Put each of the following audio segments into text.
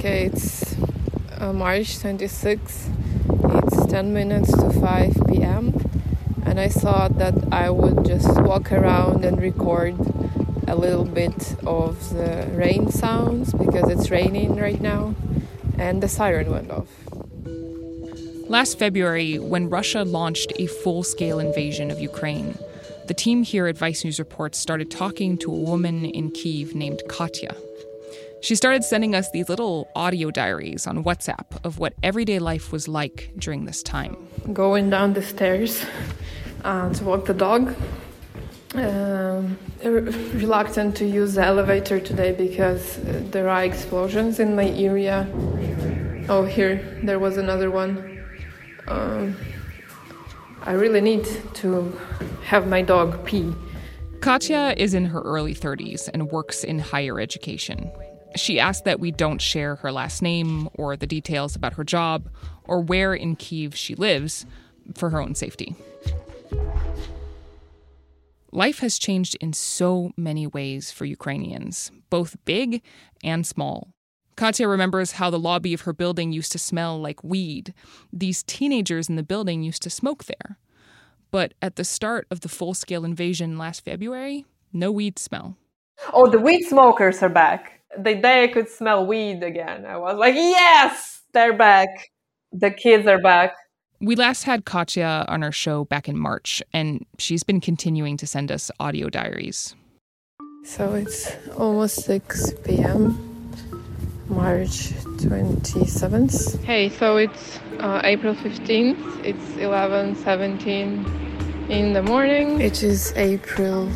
Okay, it's uh, March 26. It's 10 minutes to 5 p.m. And I thought that I would just walk around and record a little bit of the rain sounds because it's raining right now and the siren went off. Last February, when Russia launched a full scale invasion of Ukraine, the team here at Vice News Reports started talking to a woman in Kiev named Katya. She started sending us these little audio diaries on WhatsApp of what everyday life was like during this time. Going down the stairs uh, to walk the dog. Um, reluctant to use the elevator today because uh, there are explosions in my area. Oh, here, there was another one. Um, I really need to have my dog pee. Katya is in her early 30s and works in higher education. She asked that we don't share her last name or the details about her job or where in Kiev she lives for her own safety. Life has changed in so many ways for Ukrainians, both big and small. Katya remembers how the lobby of her building used to smell like weed. These teenagers in the building used to smoke there. But at the start of the full scale invasion last February, no weed smell. Oh, the weed smokers are back. The day I could smell weed again, I was like, yes, they're back. The kids are back. We last had Katya on our show back in March, and she's been continuing to send us audio diaries. So it's almost 6 p.m. March 27th. Hey, so it's uh, April 15th. It's 11:17 in the morning. It is April.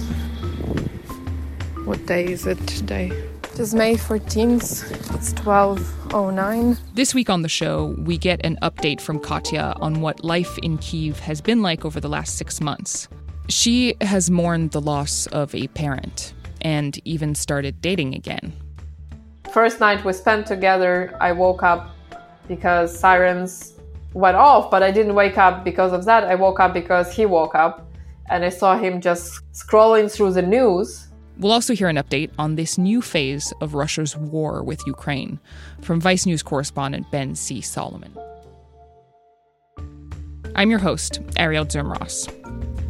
What day is it today? It is May 14th. It's 12:09. This week on the show, we get an update from Katya on what life in Kiev has been like over the last six months. She has mourned the loss of a parent and even started dating again. First night we spent together, I woke up because sirens went off, but I didn't wake up because of that. I woke up because he woke up and I saw him just scrolling through the news. We'll also hear an update on this new phase of Russia's war with Ukraine from Vice News correspondent Ben C. Solomon. I'm your host, Arielle Duhaime-Ross.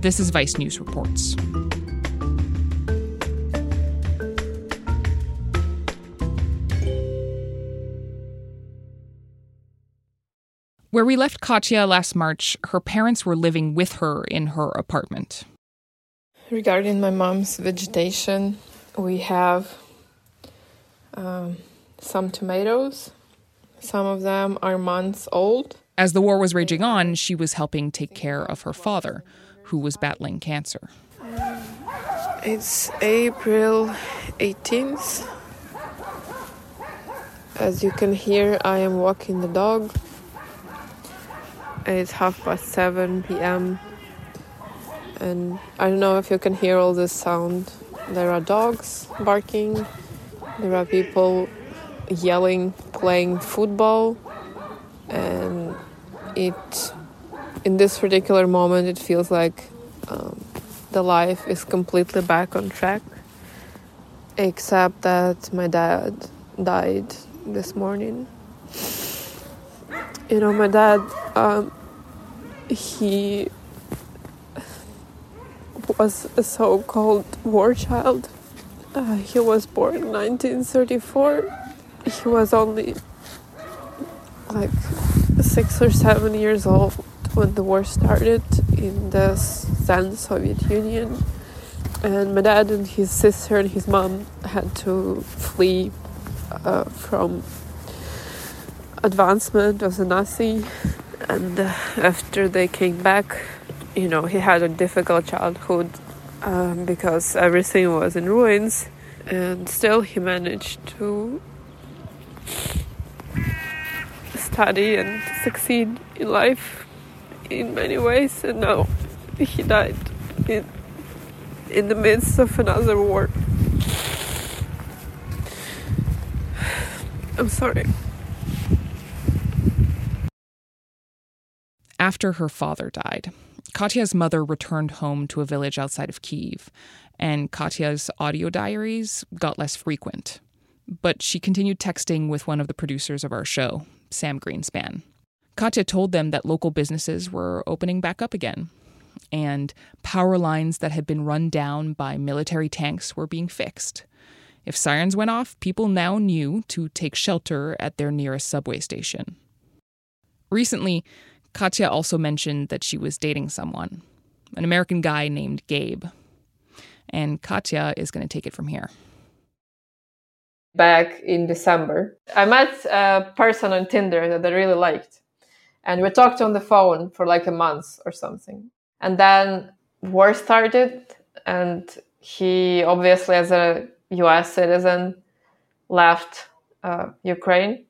This is Vice News Reports. Where we left Katya last March, her parents were living with her in her apartment. Regarding my mom's vegetation, we have um, some tomatoes. Some of them are months old. As the war was raging on, she was helping take care of her father, who was battling cancer. It's April 18th. As you can hear, I am walking the dog. It's half past 7 p.m. And I don't know if you can hear all this sound. There are dogs barking, there are people yelling, playing football, and it, in this particular moment, it feels like um, the life is completely back on track, except that my dad died this morning. You know, my dad, um, he was a so called war child. Uh, he was born in 1934. He was only like six or seven years old when the war started in the then Soviet Union. And my dad and his sister and his mom had to flee uh, from advancement of the Nazi. And uh, after they came back, you know, he had a difficult childhood um, because everything was in ruins. and still he managed to study and succeed in life in many ways and now he died in in the midst of another war i'm sorry After her father died, Katya's mother returned home to a village outside of Kiev, and Katya's audio diaries got less frequent. But she continued texting with one of the producers of our show, Sam Greenspan. Katya told them that local businesses were opening back up again, and power lines that had been run down by military tanks were being fixed. If sirens went off, people now knew to take shelter at their nearest subway station. Recently, Katya also mentioned that she was dating someone, an American guy named Gabe. And Katya is going to take it from here. Back in December, I met a person on Tinder that I really liked. And we talked on the phone for like a month or something. And then war started, and he obviously, as a US citizen, left uh, Ukraine,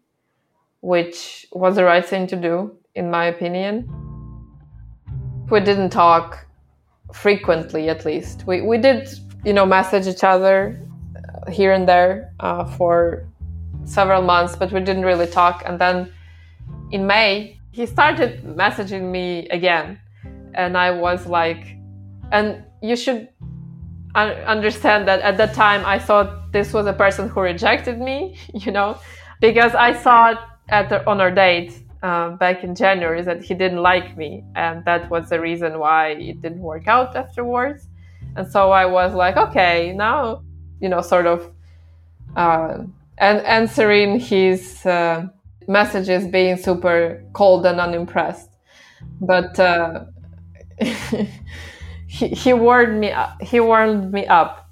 which was the right thing to do in my opinion. We didn't talk frequently, at least. We, we did, you know, message each other uh, here and there uh, for several months, but we didn't really talk. And then in May, he started messaging me again. And I was like, and you should understand that at that time I thought this was a person who rejected me, you know, because I saw at the, on our date uh, back in January that he didn't like me, and that was the reason why it didn't work out afterwards. And so I was like, okay, now, you know, sort of, uh, and answering his uh, messages, being super cold and unimpressed. But uh, he, he me. He warmed me up.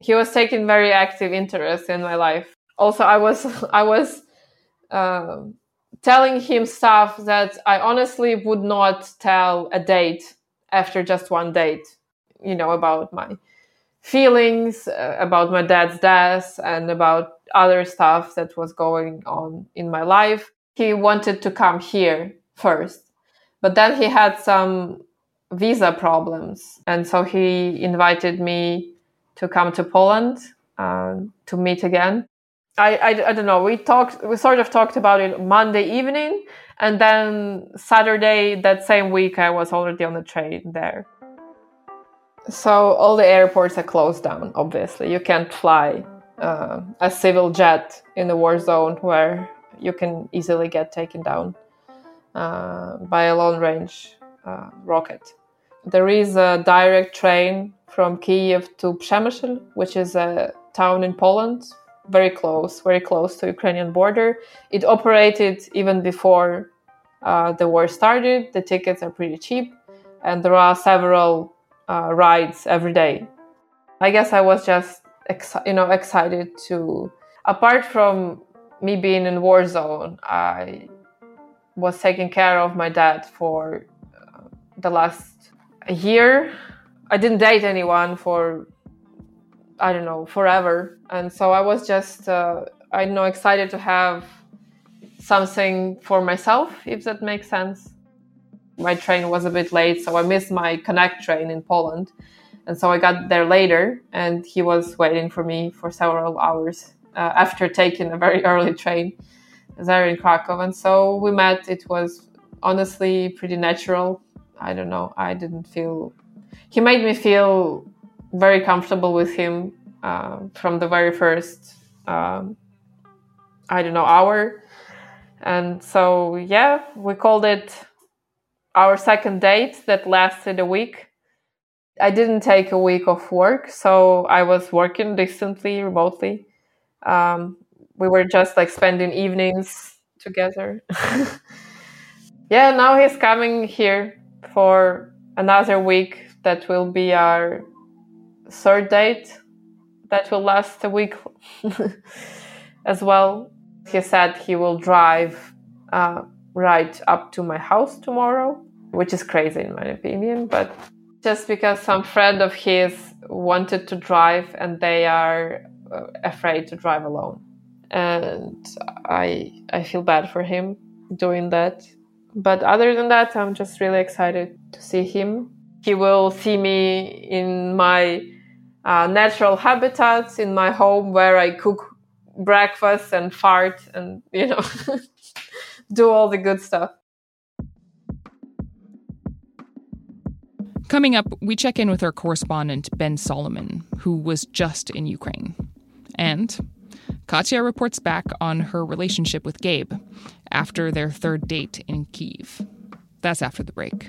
He was taking very active interest in my life also i was i was uh, telling him stuff that i honestly would not tell a date after just one date you know about my feelings uh, about my dad's death and about other stuff that was going on in my life. He wanted to come here first but then he had some visa problems. And so he invited me to come to poland uh, to meet again I, I, I don't know. We talked, we sort of talked about it Monday evening, and then Saturday that same week, I was already on the train there. So all the airports are closed down. Obviously, you can't fly uh, a civil jet in a war zone where you can easily get taken down uh, by a long range uh, rocket. There is a direct train from Kiev to Przemysl, which is a town in Poland very close, very close to Ukrainian border. It operated even before uh, the war started. The tickets are pretty cheap, and there are several uh, rides every day. I guess I was just you know excited to. Apart from me being in war zone, I was taking care of my dad for uh, the last year. I didn't date anyone for I don't know, forever. And so I was just, uh, I know, excited to have something for myself, if that makes sense. My train was a bit late, so I missed my connect train in Poland. And so I got there later, and he was waiting for me for several hours uh, after taking a very early train there in Krakow. And so we met. It was honestly pretty natural. I don't know. I didn't feel. He made me feel very comfortable with him uh, from the very first, um, I don't know, hour. And so, yeah, we called it our second date that lasted a week. I didn't take a week of work, so I was working distantly, remotely. Um, we were just like spending evenings together. yeah, now he's coming here for another week. That will be our third date that will last a week as well. He said he will drive uh, right up to my house tomorrow, which is crazy in my opinion, but Just because some friend of his wanted to drive and they are uh, afraid to drive alone. And I I feel bad for him doing that. But other than that, I'm just really excited to see him. He will see me in my uh, natural habitats, in my home where I cook breakfast and fart and, you know, do all the good stuff. Coming up, we check in with our correspondent, Ben Solomon, who was just in Ukraine. And Katya reports back on her relationship with Gabe after their third date in Kiev. That's after the break.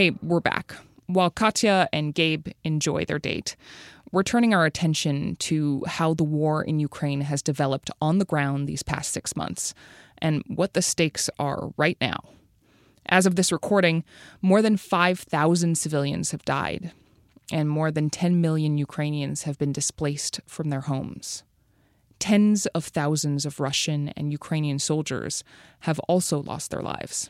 Hey, we're back. While Katya and Gabe enjoy their date, we're turning our attention to how the war in Ukraine has developed on the ground these past six months and what the stakes are right now. As of this recording, more than 5,000 civilians have died, and more than 10 million Ukrainians have been displaced from their homes. Tens of thousands of Russian and Ukrainian soldiers have also lost their lives.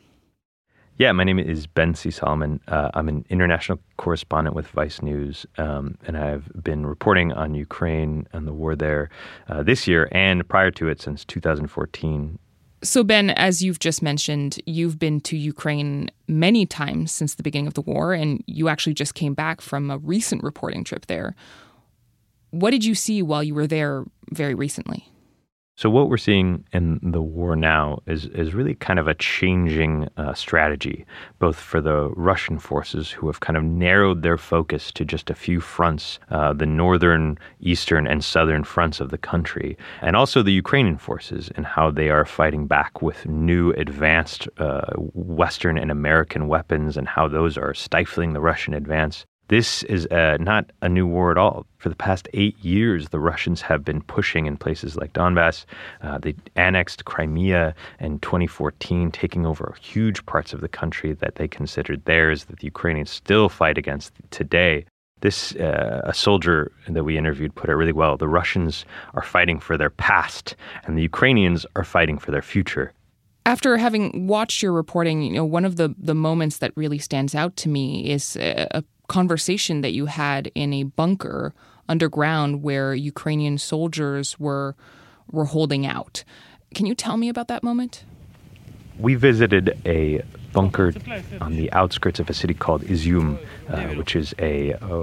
Yeah, my name is Ben C. Solomon. Uh, I'm an international correspondent with Vice News, um, and I've been reporting on Ukraine and the war there uh, this year and prior to it since 2014. So, Ben, as you've just mentioned, you've been to Ukraine many times since the beginning of the war, and you actually just came back from a recent reporting trip there. What did you see while you were there very recently? So what we're seeing in the war now is is really kind of a changing uh, strategy, both for the Russian forces who have kind of narrowed their focus to just a few fronts, uh, the northern, eastern, and southern fronts of the country, and also the Ukrainian forces and how they are fighting back with new, advanced uh, Western and American weapons, and how those are stifling the Russian advance. This is uh, not a new war at all. For the past eight years, the Russians have been pushing in places like Donbass. Uh, they annexed Crimea in 2014, taking over huge parts of the country that they considered theirs, that the Ukrainians still fight against today. This, uh, a soldier that we interviewed put it really well. The Russians are fighting for their past, and the Ukrainians are fighting for their future. After having watched your reporting, you know, one of the, the moments that really stands out to me is a, a conversation that you had in a bunker underground where Ukrainian soldiers were were holding out. Can you tell me about that moment? We visited a bunker on the outskirts of a city called Izium, uh, which is a, a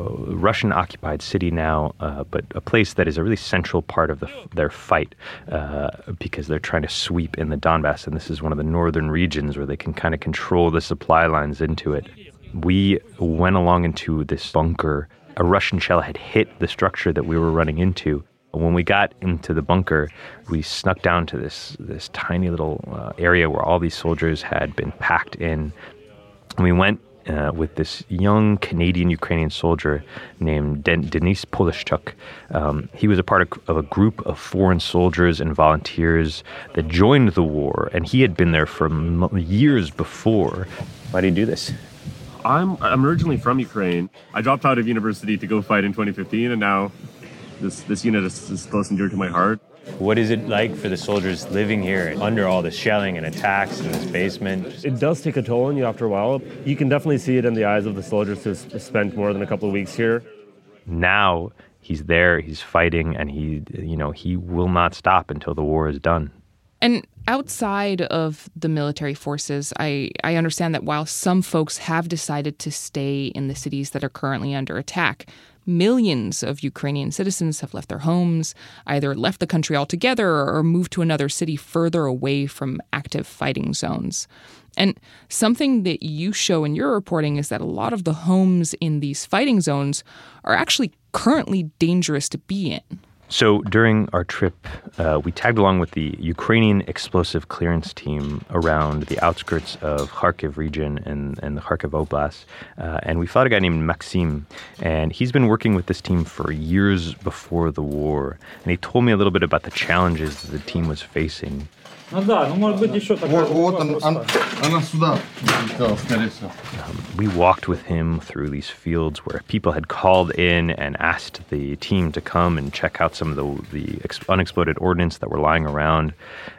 Russian occupied city now, uh, but a place that is a really central part of the, their fight uh, because they're trying to sweep in the Donbass. And this is one of the northern regions where they can kind of control the supply lines into it we went along into this bunker. A Russian shell had hit the structure that we were running into. When we got into the bunker, we snuck down to this this tiny little uh, area where all these soldiers had been packed in. And we went uh, with this young Canadian Ukrainian soldier named Den- Denis Polishchuk. Um, he was a part of, of, a group of foreign soldiers and volunteers that joined the war, and he had been there for m- years before. Why do you do this? I'm I'm originally from Ukraine. I dropped out of university to go fight in 2015, and now this this unit is, is close and dear to my heart. What is it like for the soldiers living here under all the shelling and attacks in this basement? It does take a toll on you after a while. You can definitely see it in the eyes of the soldiers who spent more than a couple of weeks here. Now he's there, he's fighting, and he, you know, he will not stop until the war is done. And outside of the military forces, I, I understand that while some folks have decided to stay in the cities that are currently under attack, millions of Ukrainian citizens have left their homes, either left the country altogether or moved to another city further away from active fighting zones. And something that you show in your reporting is that a lot of the homes in these fighting zones are actually currently dangerous to be in. So during our trip, uh, we tagged along with the Ukrainian explosive clearance team around the outskirts of Kharkiv region and, and the Kharkiv Oblast. Uh, and we found a guy named Maxim. And he's been working with this team for years before the war. And he told me a little bit about the challenges that the team was facing. Ну да, ну может быть еще такая. Вот, вот он, он, она сюда скорее всего. We walked with him through these fields where people had called in and asked the team to come and check out some of the the unexploded ordnance that were lying around,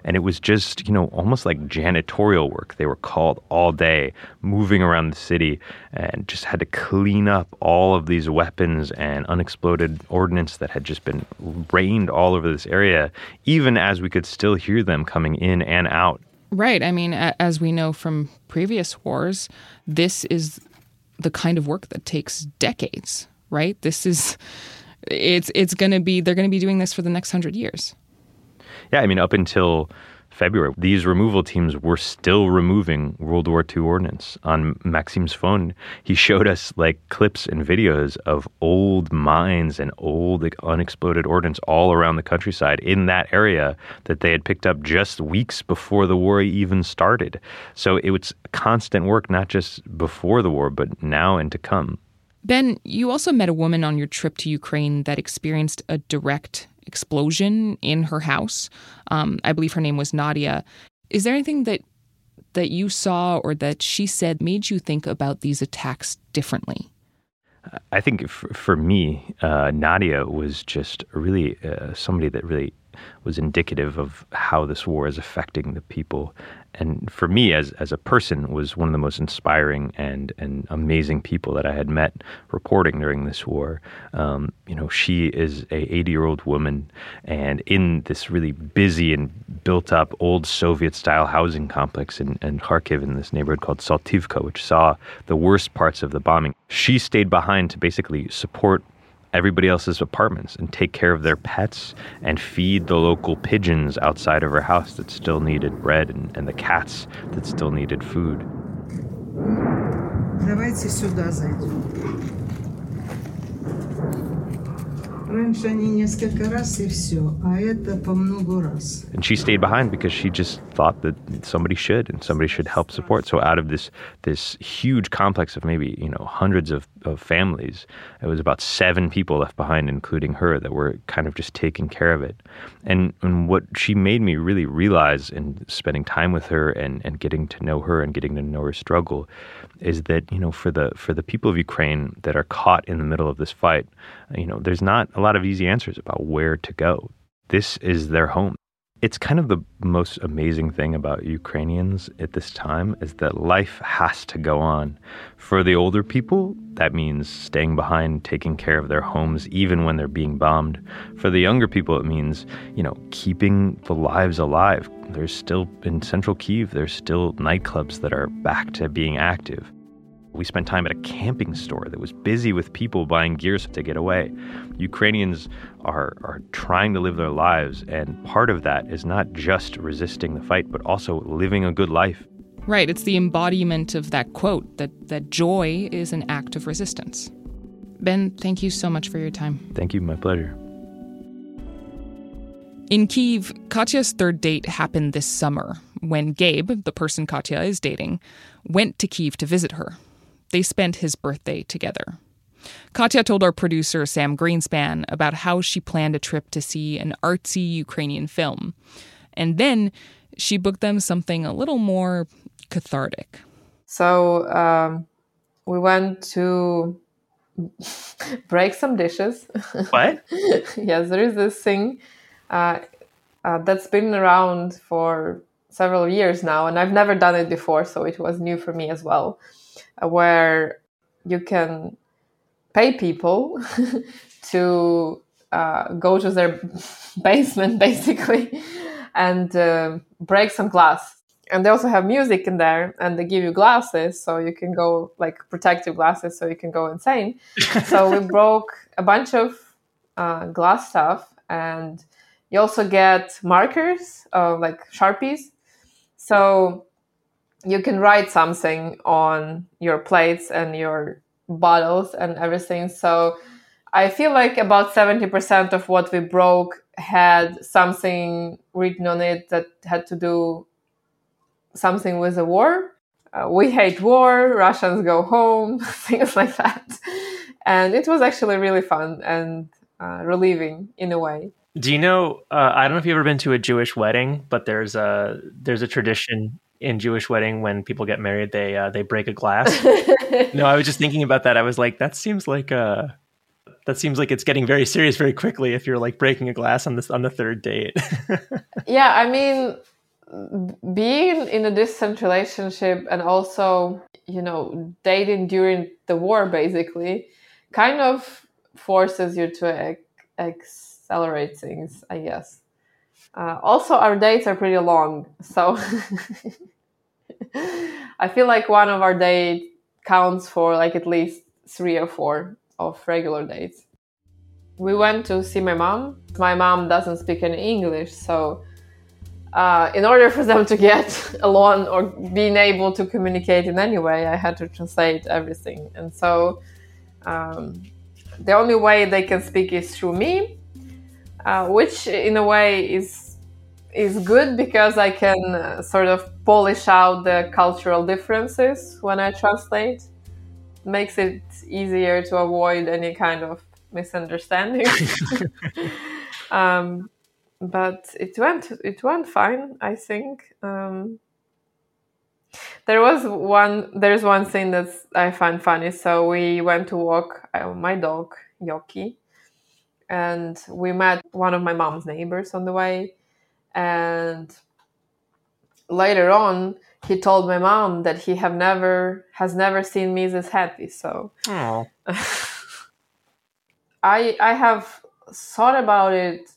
and it was just you know almost like janitorial work. They were called all day, moving around the city, and just had to clean up all of these weapons and unexploded ordnance that had just been rained all over this area, even as we could still hear them coming in and out. Right. I mean, as we know from previous wars, this is the kind of work that takes decades, right? This is it's it's going to be they're going to be doing this for the next 100 years. Yeah, I mean up until February, these removal teams were still removing World War II ordnance. On Maxim's phone, he showed us like clips and videos of old mines and old like, unexploded ordnance all around the countryside in that area that they had picked up just weeks before the war even started. So it was constant work, not just before the war, but now and to come. Ben, you also met a woman on your trip to Ukraine that experienced a direct explosion in her house. Um, I believe her name was Nadia. Is there anything that that you saw or that she said made you think about these attacks differently? I think for, for me, uh, Nadia was just really uh, somebody that really was indicative of how this war is affecting the people. And for me, as as a person, was one of the most inspiring and and amazing people that I had met reporting during this war. Um, you know, she is a 80 year old woman, and in this really busy and built up old Soviet style housing complex in, in Kharkiv, in this neighborhood called Saltivka, which saw the worst parts of the bombing. She stayed behind to basically support everybody else's apartments and take care of their pets and feed the local pigeons outside of her house that still needed bread and, and the cats that still needed food. Давайте сюда зайдем. Раньше они несколько раз и все, а это по много раз. And she stayed behind because she just thought that somebody should and somebody should help support. So out of this this huge complex of maybe you know hundreds of, of families, it was about seven people left behind, including her, that were kind of just taking care of it. And and what she made me really realize in spending time with her and and getting to know her and getting to know her struggle is that you know for the for the people of Ukraine that are caught in the middle of this fight, you know, there's not a lot of easy answers about where to go. This is their home. It's kind of the most amazing thing about Ukrainians at this time is that life has to go on. For the older people, that means staying behind, taking care of their homes even when they're being bombed. For the younger people, it means, you know, keeping the lives alive. There's still in central Kiev, there's still nightclubs that are back to being active. We spent time at a camping store that was busy with people buying gears to get away. Ukrainians are, are trying to live their lives, and part of that is not just resisting the fight, but also living a good life. Right. It's the embodiment of that quote that, that joy is an act of resistance. Ben, thank you so much for your time. Thank you. My pleasure. In Kiev, Katya's third date happened this summer when Gabe, the person Katya is dating, went to Kiev to visit her. They spent his birthday together. Katya told our producer, Sam Greenspan, about how she planned a trip to see an artsy Ukrainian film. And then she booked them something a little more cathartic. So um, we went to break some dishes. What? yes, there is this thing. Uh, uh, that's been around for several years now, and I've never done it before, so it was new for me as well, where you can pay people to uh, go to their basement basically and uh, break some glass. And they also have music in there, and they give you glasses so you can go like protective glasses so you can go insane. so we broke a bunch of uh, glass stuff, and you also get markers, uh, like sharpies. So you can write something on your plates and your bottles and everything. So I feel like about 70% of what we broke had something written on it that had to do something with the war. Uh, we hate war, Russians go home, things like that. And it was actually really fun and uh, relieving in a way. Do you know? Uh, I don't know if you've ever been to a Jewish wedding, but there's a there's a tradition in Jewish wedding when people get married, they uh, they break a glass. no, I was just thinking about that. I was like, that seems like a that seems like it's getting very serious very quickly if you're like breaking a glass on this on the third date. yeah, I mean, being in a distant relationship and also, you know, dating during the war basically kind of forces you to accelerate things, I guess. Uh, also, our dates are pretty long, so I feel like one of our dates counts for like at least three or four of regular dates. We went to see my mom. My mom doesn't speak any English, so uh, in order for them to get along or being able to communicate in any way, I had to translate everything. And so um, the only way they can speak is through me, uh, which in a way is is good because I can uh, sort of polish out the cultural differences when I translate makes it easier to avoid any kind of misunderstanding. um, but it went it went fine, I think. Um, there was one there's one thing that I find funny. So we went to walk uh, my dog Yoki, and we met one of my mom's neighbors on the way, and later on he told my mom that he have never has never seen me this happy. So I I have thought about it.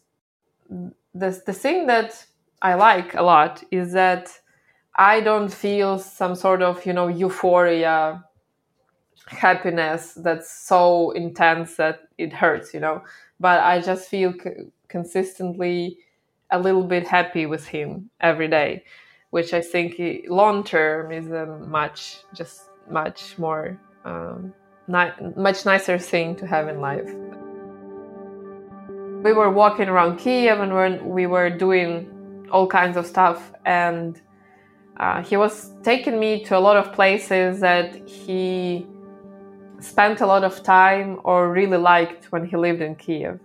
The the thing that I like a lot is that I don't feel some sort of you know euphoria happiness that's so intense that it hurts you know but i just feel c- consistently a little bit happy with him every day which I think long term is a much just much more um, ni- much nicer thing to have in life. We were walking around Kiev and when we were doing all kinds of stuff, and uh, he was taking me to a lot of places that he spent a lot of time or really liked when he lived in Kiev.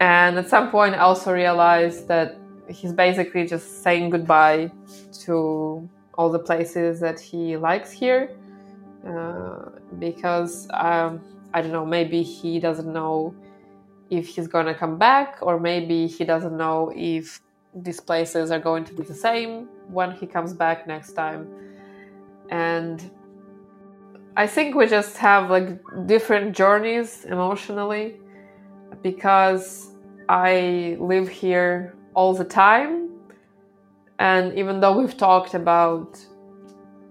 And at some point, I also realized that he's basically just saying goodbye to all the places that he likes here uh, because um, I don't know, maybe he doesn't know if he's gonna come back, or maybe he doesn't know if these places are going to be the same when he comes back next time. And I think we just have like different journeys emotionally because I live here all the time. And even though we've talked about,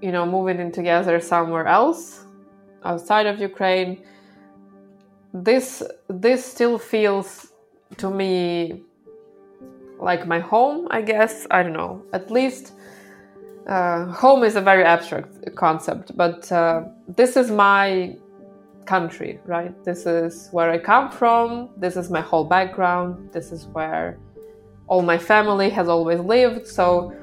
you know, moving in together somewhere else outside of Ukraine, this this still feels to me like my home. I guess I don't know. At least uh, home is a very abstract concept, but uh, this is my country, right? This is where I come from. This is my whole background. This is where all my family has always lived. So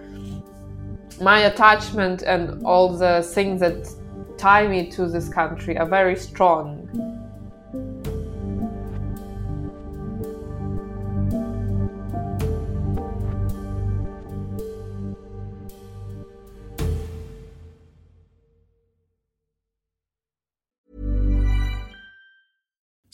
my attachment and all the things that tie me to this country are very strong.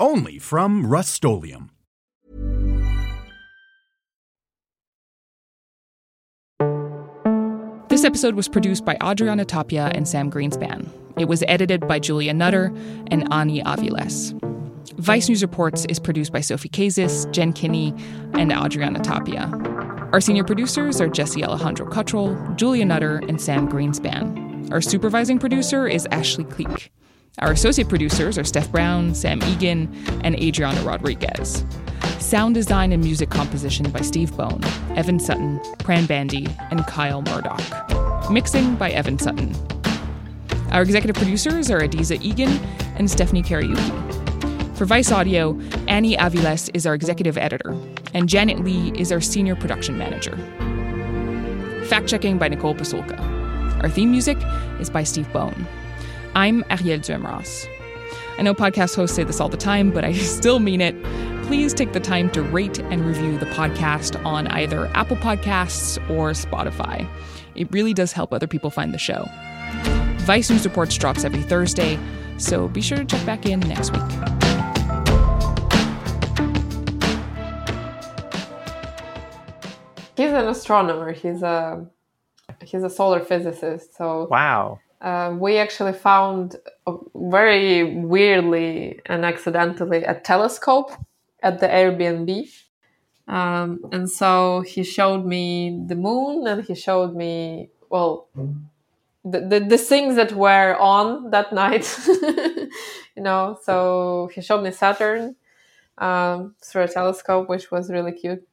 Only from Rust-Oleum This episode was produced by Adriana Tapia and Sam Greenspan. It was edited by Julia Nutter and Annie Aviles. Vice News Reports is produced by Sophie Kazis, Jen Kinney, and Adriana Tapia. Our senior producers are Jesse Alejandro Cottrell, Julia Nutter, and Sam Greenspan. Our supervising producer is Ashley Cleek. Our associate producers are Steph Brown, Sam Egan, and Adriana Rodriguez. Sound design and music composition by Steve Bone, Evan Sutton, Pran Bandy, and Kyle Murdoch. Mixing by Evan Sutton. Our executive producers are Adizah Eghan and Stephanie Kariuki. For Vice Audio, Annie Aviles is our executive editor, and Janet Lee is our senior production manager. Fact checking by Nicole Pasulka. Our theme music is by Steve Bone. I'm Arielle Duhaime-Ross. I know podcast hosts say this all the time, but I still mean it please take the time to rate and review the podcast on either Apple Podcasts or Spotify. It really does help other people find the show. Vice News Reports drops every Thursday, so be sure to check back in next week. He's an astronomer. He's a he's a solar physicist. So wow. Uh, we actually found very weirdly and accidentally a telescope at the Airbnb. Um, and so he showed me the moon and he showed me, well, the, the, the things that were on that night, you know. So he showed me Saturn um, through a telescope, which was really cute.